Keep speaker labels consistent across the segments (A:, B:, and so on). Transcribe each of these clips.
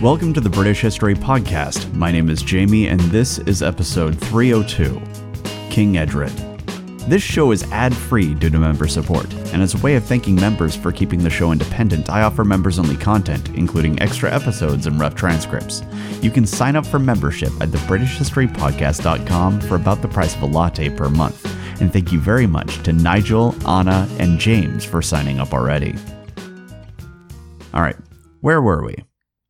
A: Welcome to the British History Podcast. My name is Jamie, and this is episode 302 King Edred. This show is ad free due to member support, and as a way of thanking members for keeping the show independent, I offer members only content, including extra episodes and rough transcripts. You can sign up for membership at thebritishhistorypodcast.com for about the price of a latte per month. And thank you very much to Nigel, Anna, and James for signing up already. All right, where were we?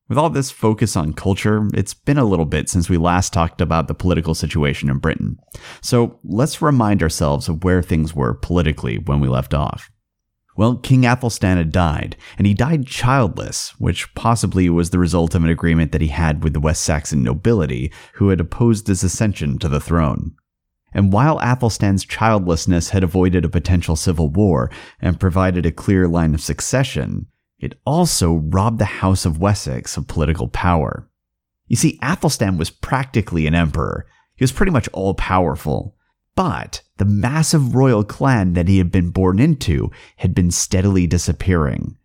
A: With all this focus on culture, it's been a little bit since we last talked about the political situation in Britain. So let's remind ourselves of where things were politically when we left off. Well, King Athelstan had died, and he died childless, which possibly was the result of an agreement that he had with the West Saxon nobility, who had opposed his ascension to the throne. And while Athelstan's childlessness had avoided a potential civil war and provided a clear line of succession, it also robbed the House of Wessex of political power. You see, Athelstan was practically an emperor. He was pretty much all powerful. But the massive royal clan that he had been born into had been steadily disappearing.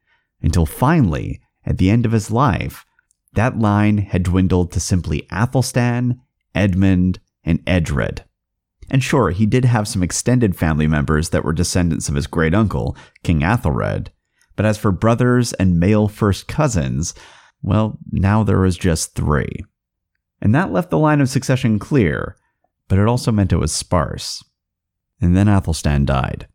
A: Until finally, at the end of his life, that line had dwindled to simply Athelstan, Edmund, and Edred. And sure, he did have some extended family members that were descendants of his great uncle, King Athelred, but as for brothers and male first cousins, well, now there was just three. And that left the line of succession clear, but it also meant it was sparse. And then Athelstan died,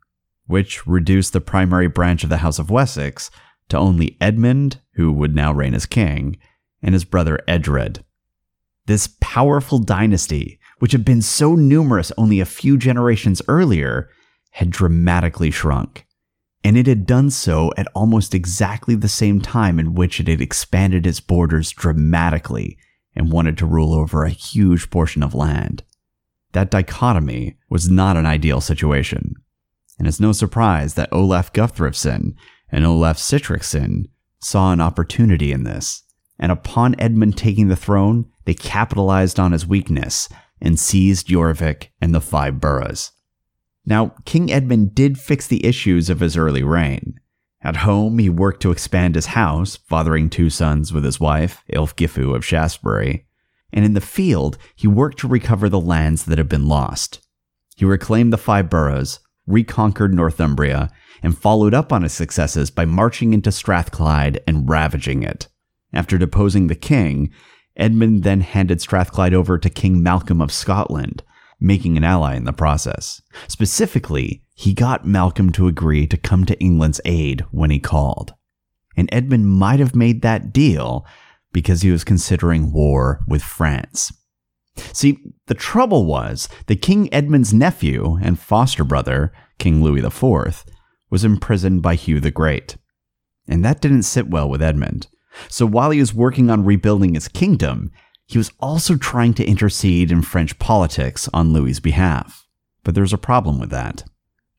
A: which reduced the primary branch of the House of Wessex to only Edmund, who would now reign as king, and his brother Edred. This powerful dynasty, which had been so numerous only a few generations earlier, had dramatically shrunk and it had done so at almost exactly the same time in which it had expanded its borders dramatically and wanted to rule over a huge portion of land. That dichotomy was not an ideal situation, and it's no surprise that Olaf Guthfrithson and Olaf Sihtricsson saw an opportunity in this, and upon Edmund taking the throne, they capitalized on his weakness and seized Jorvik and the five boroughs. Now, King Edmund did fix the issues of his early reign. At home, he worked to expand his house, fathering two sons with his wife, Ælfgifu of Shaftesbury. And in the field, he worked to recover the lands that had been lost. He reclaimed the five boroughs, reconquered Northumbria, and followed up on his successes by marching into Strathclyde and ravaging it. After deposing the king, Edmund then handed Strathclyde over to King Malcolm of Scotland, making an ally in the process. Specifically, he got Malcolm to agree to come to England's aid when he called. And Edmund might have made that deal because he was considering war with France. See, the trouble was that King Edmund's nephew and foster brother, King Louis IV, was imprisoned by Hugh the Great. And that didn't sit well with Edmund. So while he was working on rebuilding his kingdom, he was also trying to intercede in French politics on Louis's behalf. But there's a problem with that.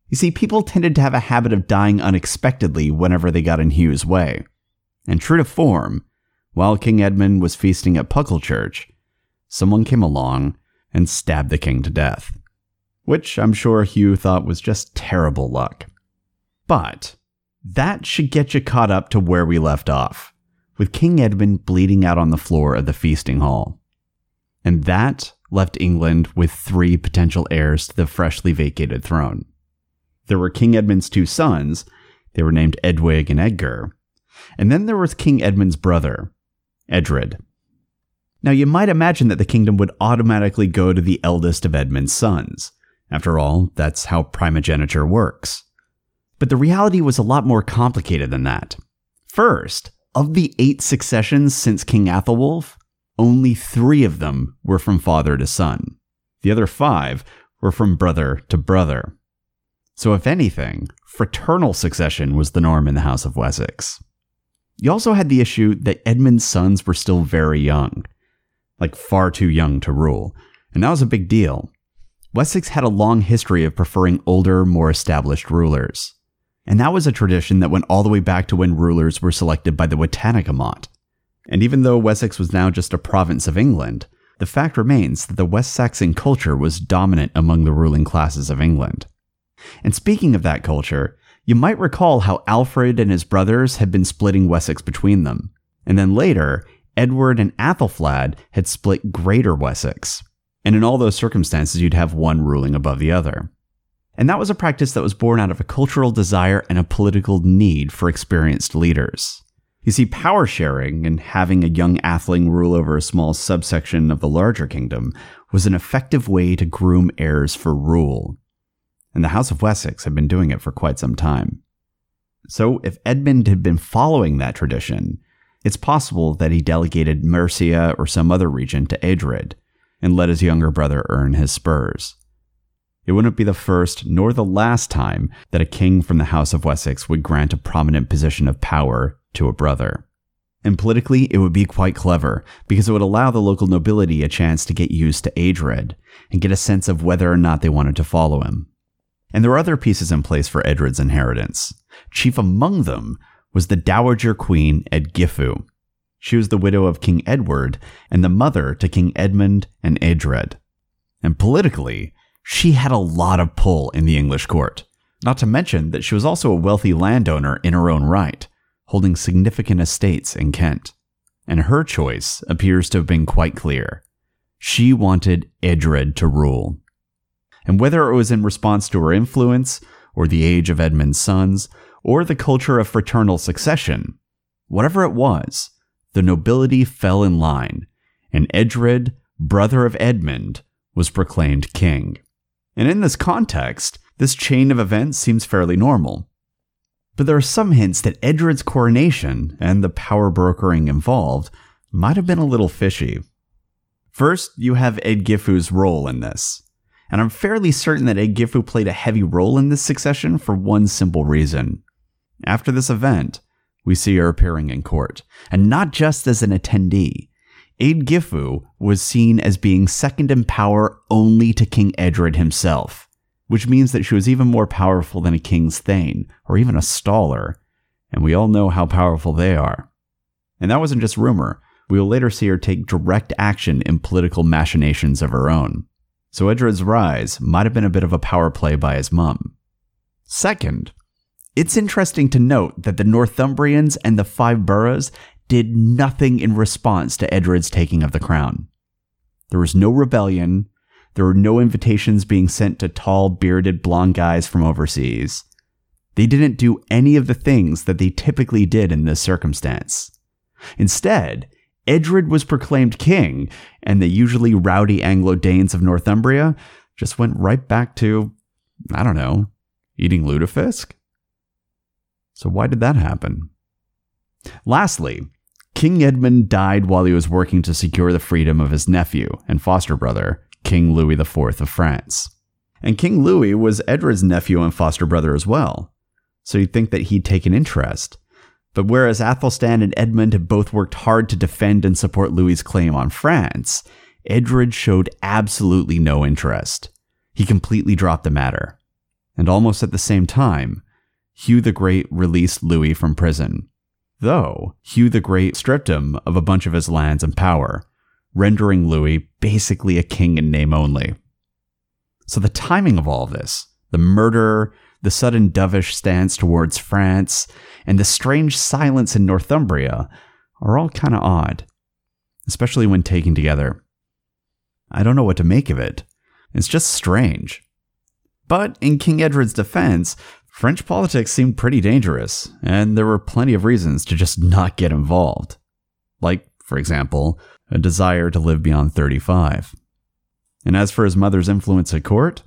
A: You see, people tended to have a habit of dying unexpectedly whenever they got in Hugh's way. And true to form, while King Edmund was feasting at Pucklechurch, someone came along and stabbed the king to death. Which I'm sure Hugh thought was just terrible luck. But that should get you caught up to where we left off with King Edmund bleeding out on the floor of the feasting hall. And that left England with three potential heirs to the freshly vacated throne. There were King Edmund's two sons, they were named Edwig and Edgar, and then there was King Edmund's brother, Edred. Now, you might imagine that the kingdom would automatically go to the eldest of Edmund's sons. After all, that's how primogeniture works. But the reality was a lot more complicated than that. First, of the eight successions since King Athelwulf, only three of them were from father to son. The other five were from brother to brother. So, if anything, fraternal succession was the norm in the House of Wessex. You also had the issue that Edmund's sons were still very young, like far too young to rule, and that was a big deal. Wessex had a long history of preferring older, more established rulers. And that was a tradition that went all the way back to when rulers were selected by the Witenagemot. And even though Wessex was now just a province of England, the fact remains that the West Saxon culture was dominant among the ruling classes of England. And speaking of that culture, you might recall how Alfred and his brothers had been splitting Wessex between them. And then later, Edward and Athelflaed had split Greater Wessex. And in all those circumstances, you'd have one ruling above the other. And that was a practice that was born out of a cultural desire and a political need for experienced leaders. You see, power sharing and having a young atheling rule over a small subsection of the larger kingdom was an effective way to groom heirs for rule. And the House of Wessex had been doing it for quite some time. So, if Edmund had been following that tradition, it's possible that he delegated Mercia or some other region to Edred and let his younger brother earn his spurs. It wouldn't be the first nor the last time that a king from the House of Wessex would grant a prominent position of power to a brother. And politically, it would be quite clever because it would allow the local nobility a chance to get used to Edred and get a sense of whether or not they wanted to follow him. And there were other pieces in place for Edred's inheritance. Chief among them was the Dowager Queen Edgifu. She was the widow of King Edward and the mother to King Edmund and Edred. And politically, she had a lot of pull in the English court. Not to mention that she was also a wealthy landowner in her own right, holding significant estates in Kent. And her choice appears to have been quite clear. She wanted Edred to rule. And whether it was in response to her influence, or the age of Edmund's sons, or the culture of fraternal succession, whatever it was, the nobility fell in line, and Edred, brother of Edmund, was proclaimed king. And in this context, this chain of events seems fairly normal. But there are some hints that Edred's coronation and the power brokering involved might have been a little fishy. First, you have Edgifu's role in this. And I'm fairly certain that Edgifu played a heavy role in this succession for one simple reason. After this event, we see her appearing in court, and not just as an attendee, Gifu was seen as being second in power only to King Edred himself, which means that she was even more powerful than a king's thane, or even a staller, and we all know how powerful they are. And that wasn't just rumor. We will later see her take direct action in political machinations of her own. So Edred's rise might have been a bit of a power play by his mum. Second, it's interesting to note that the Northumbrians and the Five Boroughs did nothing in response to Edred's taking of the crown. There was no rebellion. There were no invitations being sent to tall, bearded, blond guys from overseas. They didn't do any of the things that they typically did in this circumstance. Instead, Edred was proclaimed king, and the usually rowdy Anglo Danes of Northumbria just went right back to, I don't know, eating lutefisk? So, why did that happen? Lastly, King Edmund died while he was working to secure the freedom of his nephew and foster brother, King Louis IV of France. And King Louis was Edred's nephew and foster brother as well, so you'd think that he'd take an interest. But whereas Athelstan and Edmund had both worked hard to defend and support Louis's claim on France, Edred showed absolutely no interest. He completely dropped the matter. And almost at the same time, Hugh the Great released Louis from prison though Hugh the Great stripped him of a bunch of his lands and power, rendering Louis basically a king in name only. So the timing of all of this, the murder, the sudden dovish stance towards France, and the strange silence in Northumbria are all kind of odd, especially when taken together. I don't know what to make of it. It's just strange. But in King Edred's defense, French politics seemed pretty dangerous, and there were plenty of reasons to just not get involved. Like, for example, a desire to live beyond 35. And as for his mother's influence at court,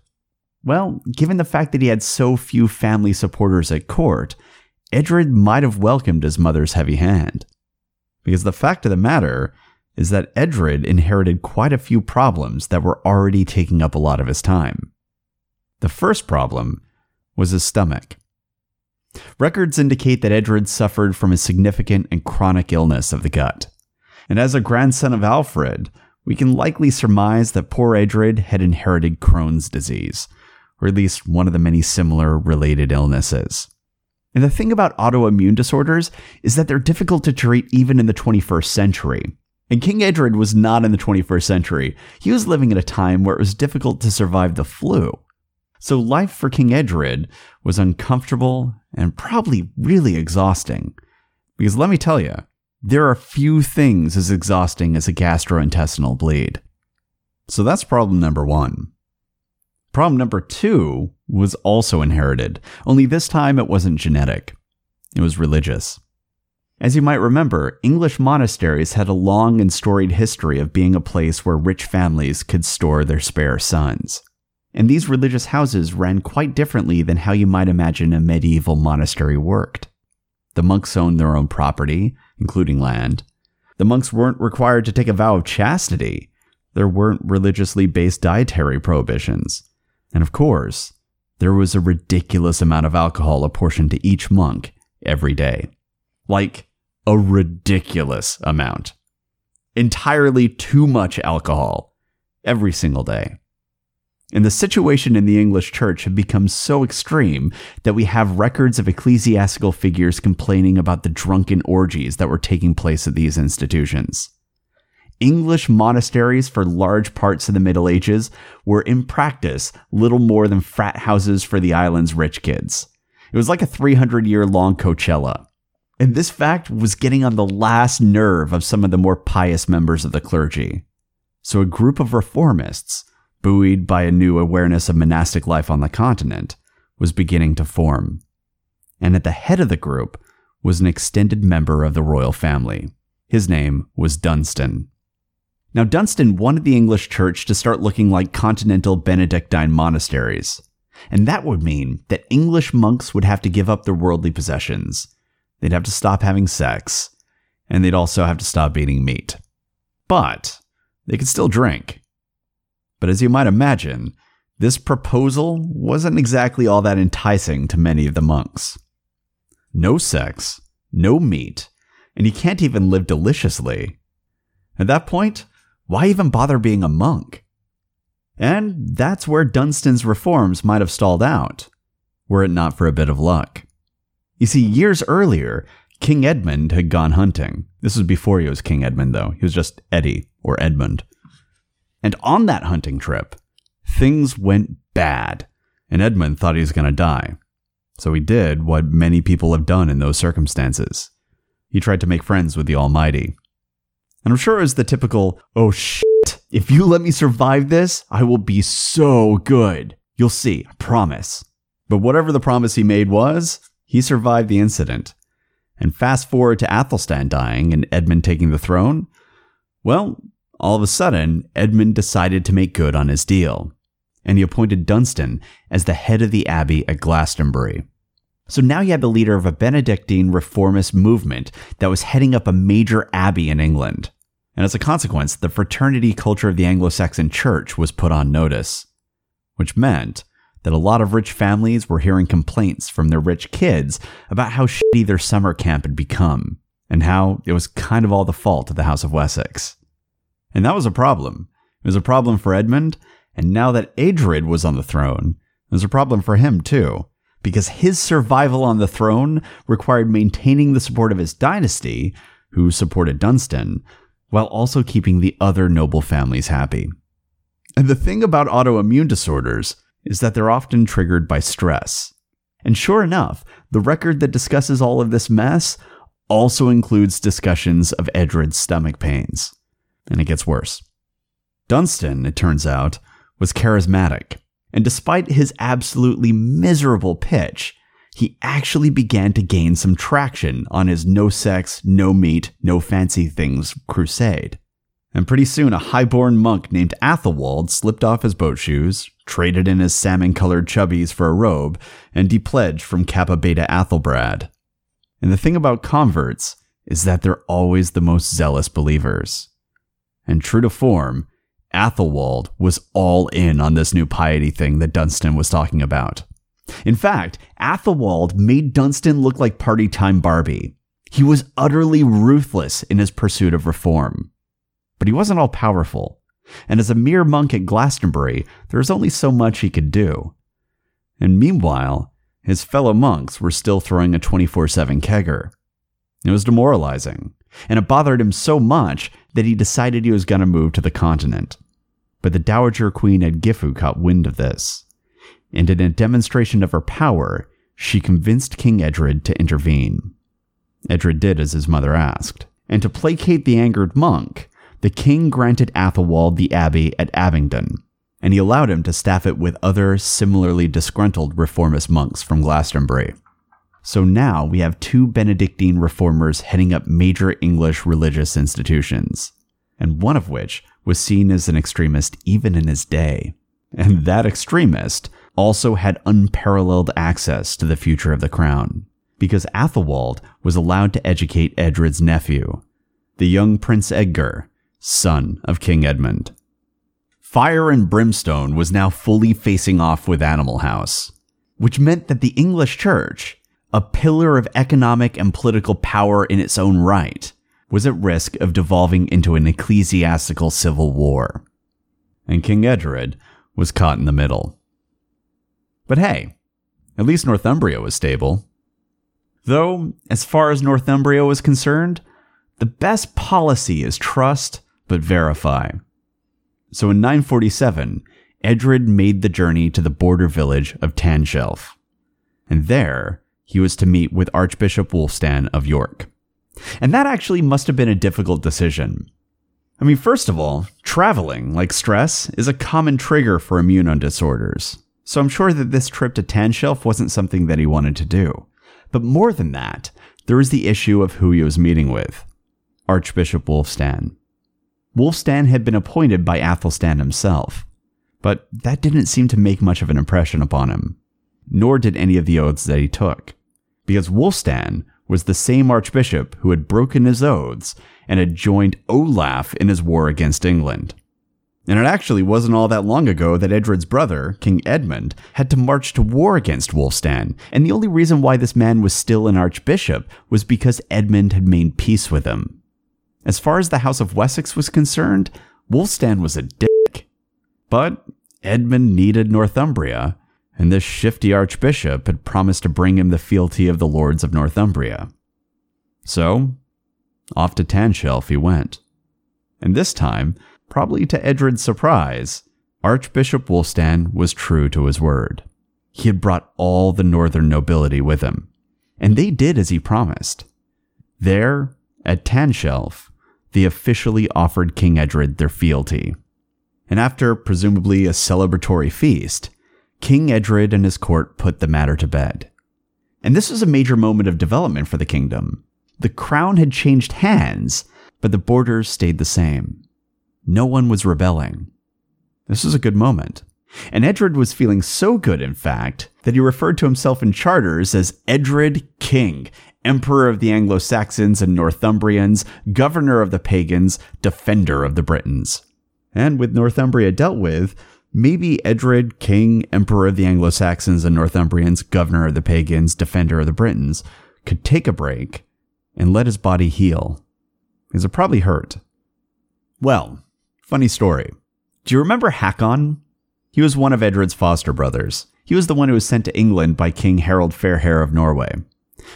A: well, given the fact that he had so few family supporters at court, Edred might have welcomed his mother's heavy hand. Because the fact of the matter is that Edred inherited quite a few problems that were already taking up a lot of his time. The first problem was his stomach. Records indicate that Edred suffered from a significant and chronic illness of the gut. And as a grandson of Alfred, we can likely surmise that poor Edred had inherited Crohn's disease, or at least one of the many similar related illnesses. And the thing about autoimmune disorders is that they're difficult to treat even in the 21st century. And King Edred was not in the 21st century. He was living at a time where it was difficult to survive the flu. So life for King Edred was uncomfortable and probably really exhausting. Because let me tell you, there are few things as exhausting as a gastrointestinal bleed. So that's problem number one. Problem number two was also inherited, only this time it wasn't genetic, it was religious. As you might remember, English monasteries had a long and storied history of being a place where rich families could store their spare sons. And these religious houses ran quite differently than how you might imagine a medieval monastery worked. The monks owned their own property, including land. The monks weren't required to take a vow of chastity. There weren't religiously based dietary prohibitions. And of course, there was a ridiculous amount of alcohol apportioned to each monk every day. Like, a ridiculous amount. Entirely too much alcohol every single day. And the situation in the English church had become so extreme that we have records of ecclesiastical figures complaining about the drunken orgies that were taking place at these institutions. English monasteries for large parts of the Middle Ages were in practice little more than frat houses for the island's rich kids. It was like a 300 year long Coachella. And this fact was getting on the last nerve of some of the more pious members of the clergy. So a group of reformists, buoyed by a new awareness of monastic life on the continent, was beginning to form. And at the head of the group was an extended member of the royal family. His name was Dunstan. Now, Dunstan wanted the English church to start looking like continental Benedictine monasteries. And that would mean that English monks would have to give up their worldly possessions. They'd have to stop having sex, and they'd also have to stop eating meat. But they could still drink. But as you might imagine, this proposal wasn't exactly all that enticing to many of the monks. No sex, no meat, and you can't even live deliciously. At that point, why even bother being a monk? And that's where Dunstan's reforms might have stalled out, were it not for a bit of luck. You see, years earlier, King Edmund had gone hunting. This was before he was King Edmund, though. He was just Eddie, or Edmund. And on that hunting trip, things went bad, and Edmund thought he was going to die. So he did what many people have done in those circumstances. He tried to make friends with the Almighty. And I'm sure it was the typical, oh shit, if you let me survive this, I will be so good. You'll see, I promise. But whatever the promise he made was, he survived the incident. And fast forward to Athelstan dying and Edmund taking the throne, well, all of a sudden, Edmund decided to make good on his deal, and he appointed Dunstan as the head of the abbey at Glastonbury. So now you had the leader of a Benedictine reformist movement that was heading up a major abbey in England. And as a consequence, the fraternity culture of the Anglo Saxon church was put on notice, which meant that a lot of rich families were hearing complaints from their rich kids about how shitty their summer camp had become, and how it was kind of all the fault of the House of Wessex. And that was a problem. It was a problem for Edmund, and now that Edred was on the throne, it was a problem for him too, because his survival on the throne required maintaining the support of his dynasty, who supported Dunstan, while also keeping the other noble families happy. And the thing about autoimmune disorders is that they're often triggered by stress. And sure enough, the record that discusses all of this mess also includes discussions of Edred's stomach pains and it gets worse. Dunstan, it turns out, was charismatic, and despite his absolutely miserable pitch, he actually began to gain some traction on his no sex, no meat, no fancy things crusade. And pretty soon, a highborn monk named Athelwold slipped off his boat shoes, traded in his salmon colored chubbies for a robe, and depledged from Kappa Beta Athelbrad. And the thing about converts is that they're always the most zealous believers. And true to form, Athelwold was all in on this new piety thing that Dunstan was talking about. In fact, Athelwold made Dunstan look like party time Barbie. He was utterly ruthless in his pursuit of reform. But he wasn't all powerful, and as a mere monk at Glastonbury, there was only so much he could do. And meanwhile, his fellow monks were still throwing a 24 7 kegger. It was demoralizing, and it bothered him so much that he decided he was going to move to the continent. But the Dowager Queen Edgifu caught wind of this, and in a demonstration of her power, she convinced King Edred to intervene. Edred did as his mother asked, and to placate the angered monk, the king granted Athelwold the abbey at Abingdon, and he allowed him to staff it with other similarly disgruntled reformist monks from Glastonbury. So now we have two Benedictine reformers heading up major English religious institutions, and one of which was seen as an extremist even in his day. And that extremist also had unparalleled access to the future of the crown, because Athelwold was allowed to educate Edred's nephew, the young Prince Edgar, son of King Edmund. Fire and Brimstone was now fully facing off with Animal House, which meant that the English Church, a pillar of economic and political power in its own right, was at risk of devolving into an ecclesiastical civil war. And King Edred was caught in the middle. But hey, at least Northumbria was stable. Though, as far as Northumbria was concerned, the best policy is trust but verify. So in 947, Edred made the journey to the border village of Tanshelf. And there, he was to meet with Archbishop Wulfstan of York. And that actually must have been a difficult decision. I mean, first of all, traveling, like stress, is a common trigger for immune disorders. So I'm sure that this trip to Tanshelf wasn't something that he wanted to do. But more than that, there was the issue of who he was meeting with Archbishop Wulfstan. Wulfstan had been appointed by Athelstan himself, but that didn't seem to make much of an impression upon him, nor did any of the oaths that he took, because Wulfstan was the same archbishop who had broken his oaths and had joined Olaf in his war against England. And it actually wasn't all that long ago that Edred's brother, King Edmund, had to march to war against Wulfstan, and the only reason why this man was still an archbishop was because Edmund had made peace with him. As far as the House of Wessex was concerned, Wulfstan was a dick. But Edmund needed Northumbria, and this shifty archbishop had promised to bring him the fealty of the lords of Northumbria. So, off to Tanshelf he went. And this time, probably to Edred's surprise, Archbishop Wulfstan was true to his word. He had brought all the northern nobility with him, and they did as he promised. There, at Tanshelf, they officially offered King Edred their fealty. And after presumably a celebratory feast, King Edred and his court put the matter to bed. And this was a major moment of development for the kingdom. The crown had changed hands, but the borders stayed the same. No one was rebelling. This was a good moment. And Edred was feeling so good, in fact, that he referred to himself in charters as Edred King, Emperor of the Anglo Saxons and Northumbrians, Governor of the Pagans, Defender of the Britons. And with Northumbria dealt with, maybe Edred, King, Emperor of the Anglo Saxons and Northumbrians, Governor of the Pagans, Defender of the Britons, could take a break and let his body heal. Because it probably hurt. Well, funny story. Do you remember Hakon? He was one of Edred's foster brothers. He was the one who was sent to England by King Harold Fairhair of Norway.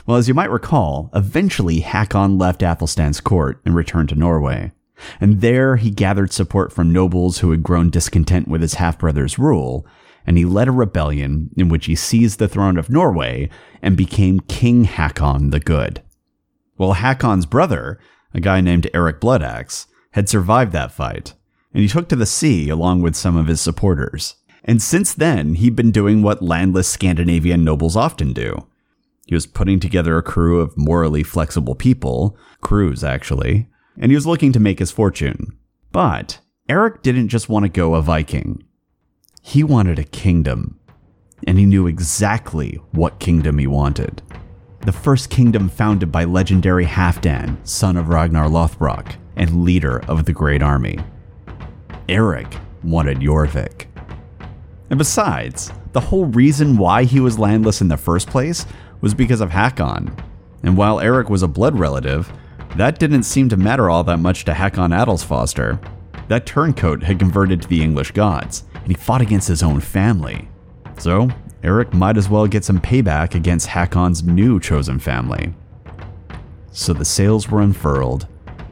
A: Well, as you might recall, eventually Hakon left Athelstan's court and returned to Norway. And there he gathered support from nobles who had grown discontent with his half brother's rule, and he led a rebellion in which he seized the throne of Norway and became King Hakon the Good. Well, Hakon's brother, a guy named Eric Bloodaxe, had survived that fight, and he took to the sea along with some of his supporters. And since then, he'd been doing what landless Scandinavian nobles often do he was putting together a crew of morally flexible people, crews actually, and he was looking to make his fortune. But Eric didn't just want to go a Viking. He wanted a kingdom, and he knew exactly what kingdom he wanted. The first kingdom founded by legendary Halfdan, son of Ragnar Lothbrok, and leader of the Great Army. Eric wanted Jorvik. And besides, the whole reason why he was landless in the first place was because of Hakon. And while Eric was a blood relative, that didn't seem to matter all that much to Hakon Adelsfoster. That turncoat had converted to the English gods, and he fought against his own family. So, Eric might as well get some payback against Hakon's new chosen family. So the sails were unfurled,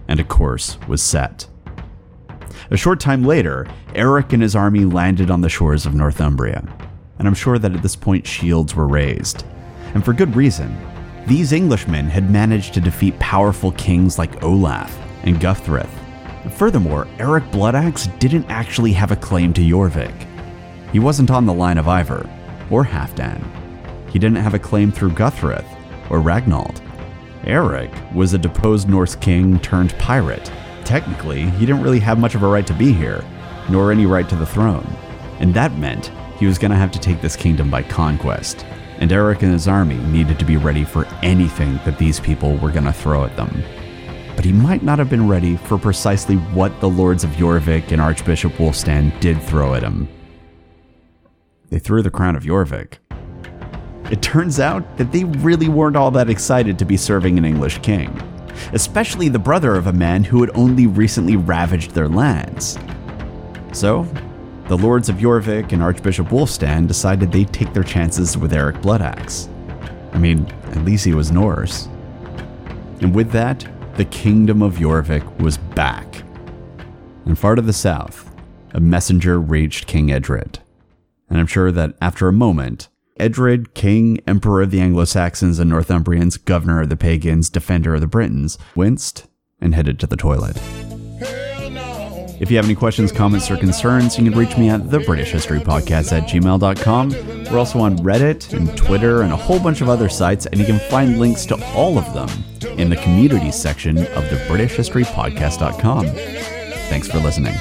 A: and a course was set. A short time later, Eric and his army landed on the shores of Northumbria, and I'm sure that at this point shields were raised and for good reason. These Englishmen had managed to defeat powerful kings like Olaf and Guthrith. Furthermore, Eric Bloodaxe didn't actually have a claim to Jorvik. He wasn't on the line of Ivar or Halfdan. He didn't have a claim through Guthrith or Ragnald. Eric was a deposed Norse king turned pirate. Technically, he didn't really have much of a right to be here, nor any right to the throne. And that meant he was going to have to take this kingdom by conquest. And Eric and his army needed to be ready for anything that these people were going to throw at them. But he might not have been ready for precisely what the lords of Jorvik and Archbishop Wulfstan did throw at him. They threw the crown of Jorvik. It turns out that they really weren't all that excited to be serving an English king, especially the brother of a man who had only recently ravaged their lands. So, the lords of Jorvik and Archbishop Wulfstan decided they'd take their chances with Eric Bloodaxe. I mean, at least he was Norse. And with that, the kingdom of Jorvik was back. And far to the south, a messenger reached King Edred. And I'm sure that after a moment, Edred, king, emperor of the Anglo Saxons and Northumbrians, governor of the pagans, defender of the Britons, winced and headed to the toilet. If you have any questions, comments, or concerns, you can reach me at the British History Podcast at gmail.com. We're also on Reddit and Twitter and a whole bunch of other sites, and you can find links to all of them in the community section of the British History Podcast.com. Thanks for listening.